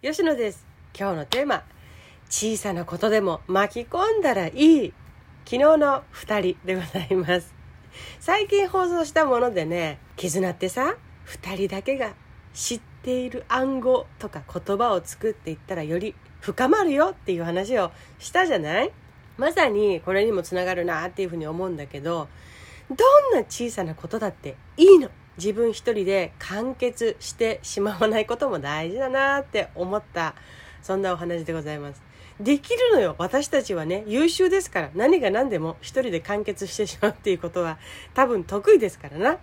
吉野です。今日のテーマ小さなことでも巻き込んだらいい。昨日の2人でございます。最近放送したものでね絆ってさ2人だけが知っている暗号とか言葉を作っていったらより深まるよっていう話をしたじゃない？まさにこれにもつながるなっていうふうに思うんだけどどんな小さなことだっていいの？自分一人で完結してしまわないことも大事だなって思ったそんなお話でございます。できるのよ。私たちはね優秀ですから。何が何でも一人で完結してしまうっていうことは多分得意ですからな。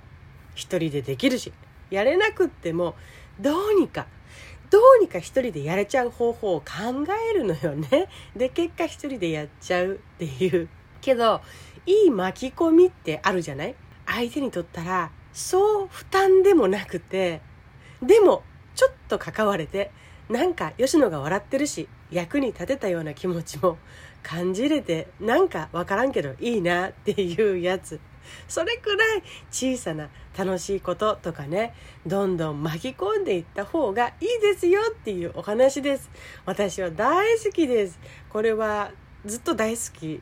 一人でできるし。やれなくってもどうにかどうにか一人でやれちゃう方法を考えるのよね。で結果一人でやっちゃうっていう。けどいい巻き込みってあるじゃない？相手にとったらそう負担でもなくてでもちょっと関われてなんか吉野が笑ってるし役に立てたような気持ちも感じれてなんかわからんけどいいなっていうやつ。それくらい小さな楽しいこととかねどんどん巻き込んでいった方がいいですよっていうお話です。私は大好きです。これはずっと大好き。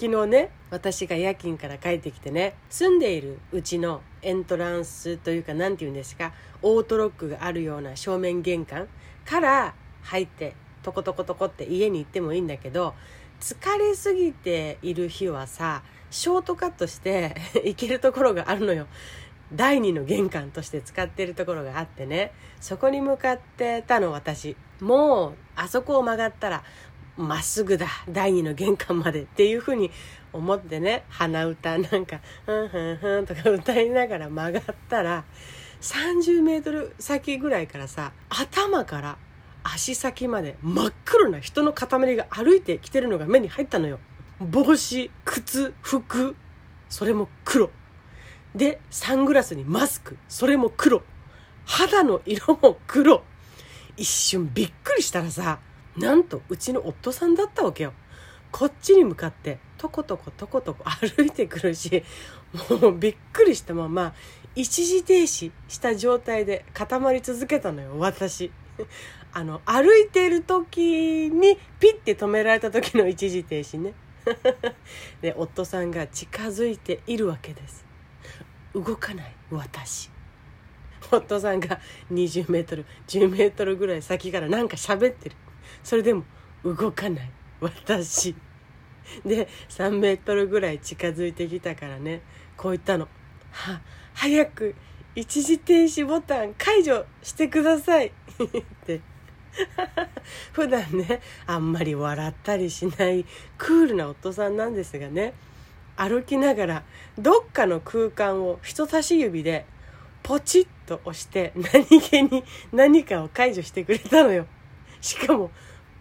昨日ね私が夜勤から帰ってきてね住んでいるうちのエントランスというか何て言うんですかオートロックがあるような正面玄関から入ってトコトコトコって家に行ってもいいんだけど疲れすぎている日はさショートカットして 行けるところがあるのよ。第二の玄関として使ってるところがあってね。そこに向かってたの私。もうあそこを曲がったらまっすぐだ第二の玄関までっていうふうに思ってね鼻歌なんか「ふんふんふん」とか歌いながら曲がったら30メートル先ぐらいからさ頭から足先まで真っ黒な人の塊が歩いてきてるのが目に入ったのよ。帽子靴服それも黒。でサングラスにマスクそれも黒。肌の色も黒。一瞬びっくりしたらさなんとうちの夫さんだったわけよ。こっちに向かってとことことことこ歩いてくるしもうびっくりしたまま一時停止した状態で固まり続けたのよ私。あの歩いてる時にピッて止められた時の一時停止ね。で夫さんが近づいているわけです。動かない私。夫さんが20メートル10メートルぐらい先からなんか喋ってる。それでも動かない。私。で3メートルぐらい近づいてきたからね。こう言ったの「は早く一時停止ボタン解除してください」って。普段ねあんまり笑ったりしないクールな夫さんなんですがね。歩きながらどっかの空間を人差し指でポチッと押して何気に何かを解除してくれたのよ。しかも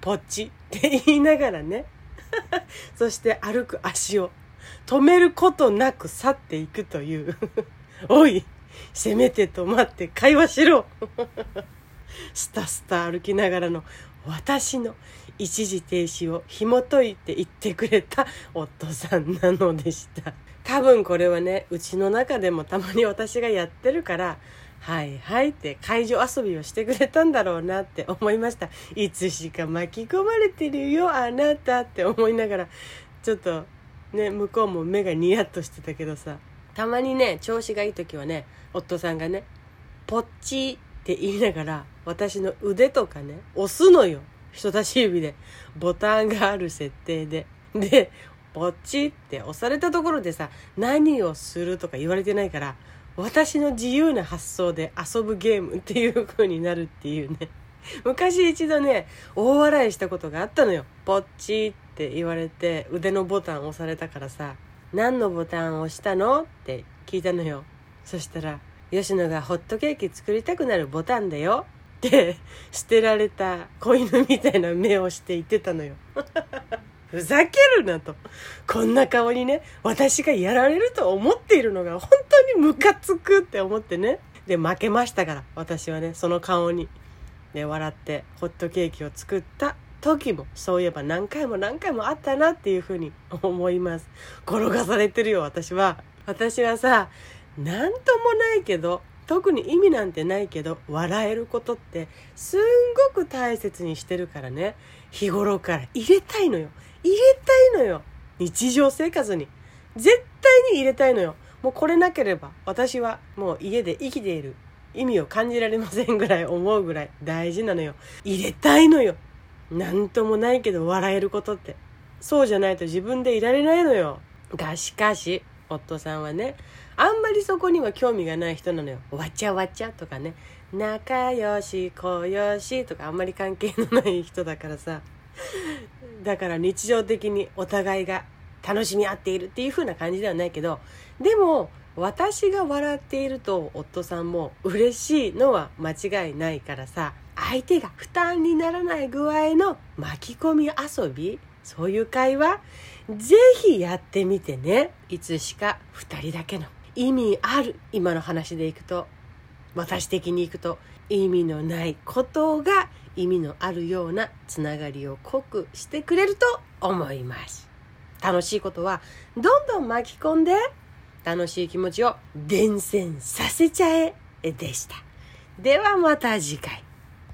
ポチ。って言いながらね。そして歩く足を。止めることなく去っていくという。おいせめて止まって会話しろ。スタスタ歩きながらの私の一時停止を紐解いて言ってくれた夫さんなのでした。多分これはねうちの中でもたまに私がやってるからはいはいって会場遊びをしてくれたんだろうなって思いました。いつしか巻き込まれてるよあなたって思いながら。ちょっとね向こうも目がニヤッとしてたけどさ。たまにね調子がいい時はね夫さんがねポッチって言いながら私の腕とかね押すのよ。人差し指で。ボタンがある設定で。でポッチって押されたところでさ何をするとか言われてないから私の自由な発想で遊ぶゲームっていう風になるっていうね。昔一度ね大笑いしたことがあったのよ。ポッチって言われて腕のボタン押されたからさ何のボタン押したのって聞いたのよ。そしたら吉野がホットケーキ作りたくなるボタンだよ。って捨てられた子犬みたいな目をして言ってたのよ。ふざけるなと。こんな顔にね、私がやられると思っているのが本当にムカつくって思ってね。で、負けましたから、私はね、その顔に。で、笑ってホットケーキを作った時も、そういえば何回も何回もあったなっていうふうに思います。転がされてるよ、私は。私はさ、なんともないけど、特に意味なんてないけど笑えることってすんごく大切にしてるからね日頃から入れたいのよ入れたいのよ。日常生活に。絶対に入れたいのよ。もうこれなければ私はもう家で生きている意味を感じられませんぐらい思うぐらい大事なのよ。入れたいのよ。なんともないけど笑えることって。そうじゃないと自分でいられないのよ。がしかし夫さんはねあんまりそこには興味がない人なのよ。わちゃわちゃとかね。仲良し小良しとかあんまり関係のない人だからさ。だから日常的にお互いが楽しみ合っているっていう風な感じではないけどでも私が笑っていると夫さんも嬉しいのは間違いないからさ相手が負担にならない具合の巻き込み遊びそういう会話ぜひやってみてね。いつしか2人だけの意味ある今の話でいくと私的にいくと意味のないことが意味のあるようなつながりを濃くしてくれると思います。楽しいことはどんどん巻き込んで楽しい気持ちを伝染させちゃえでした。ではまた次回。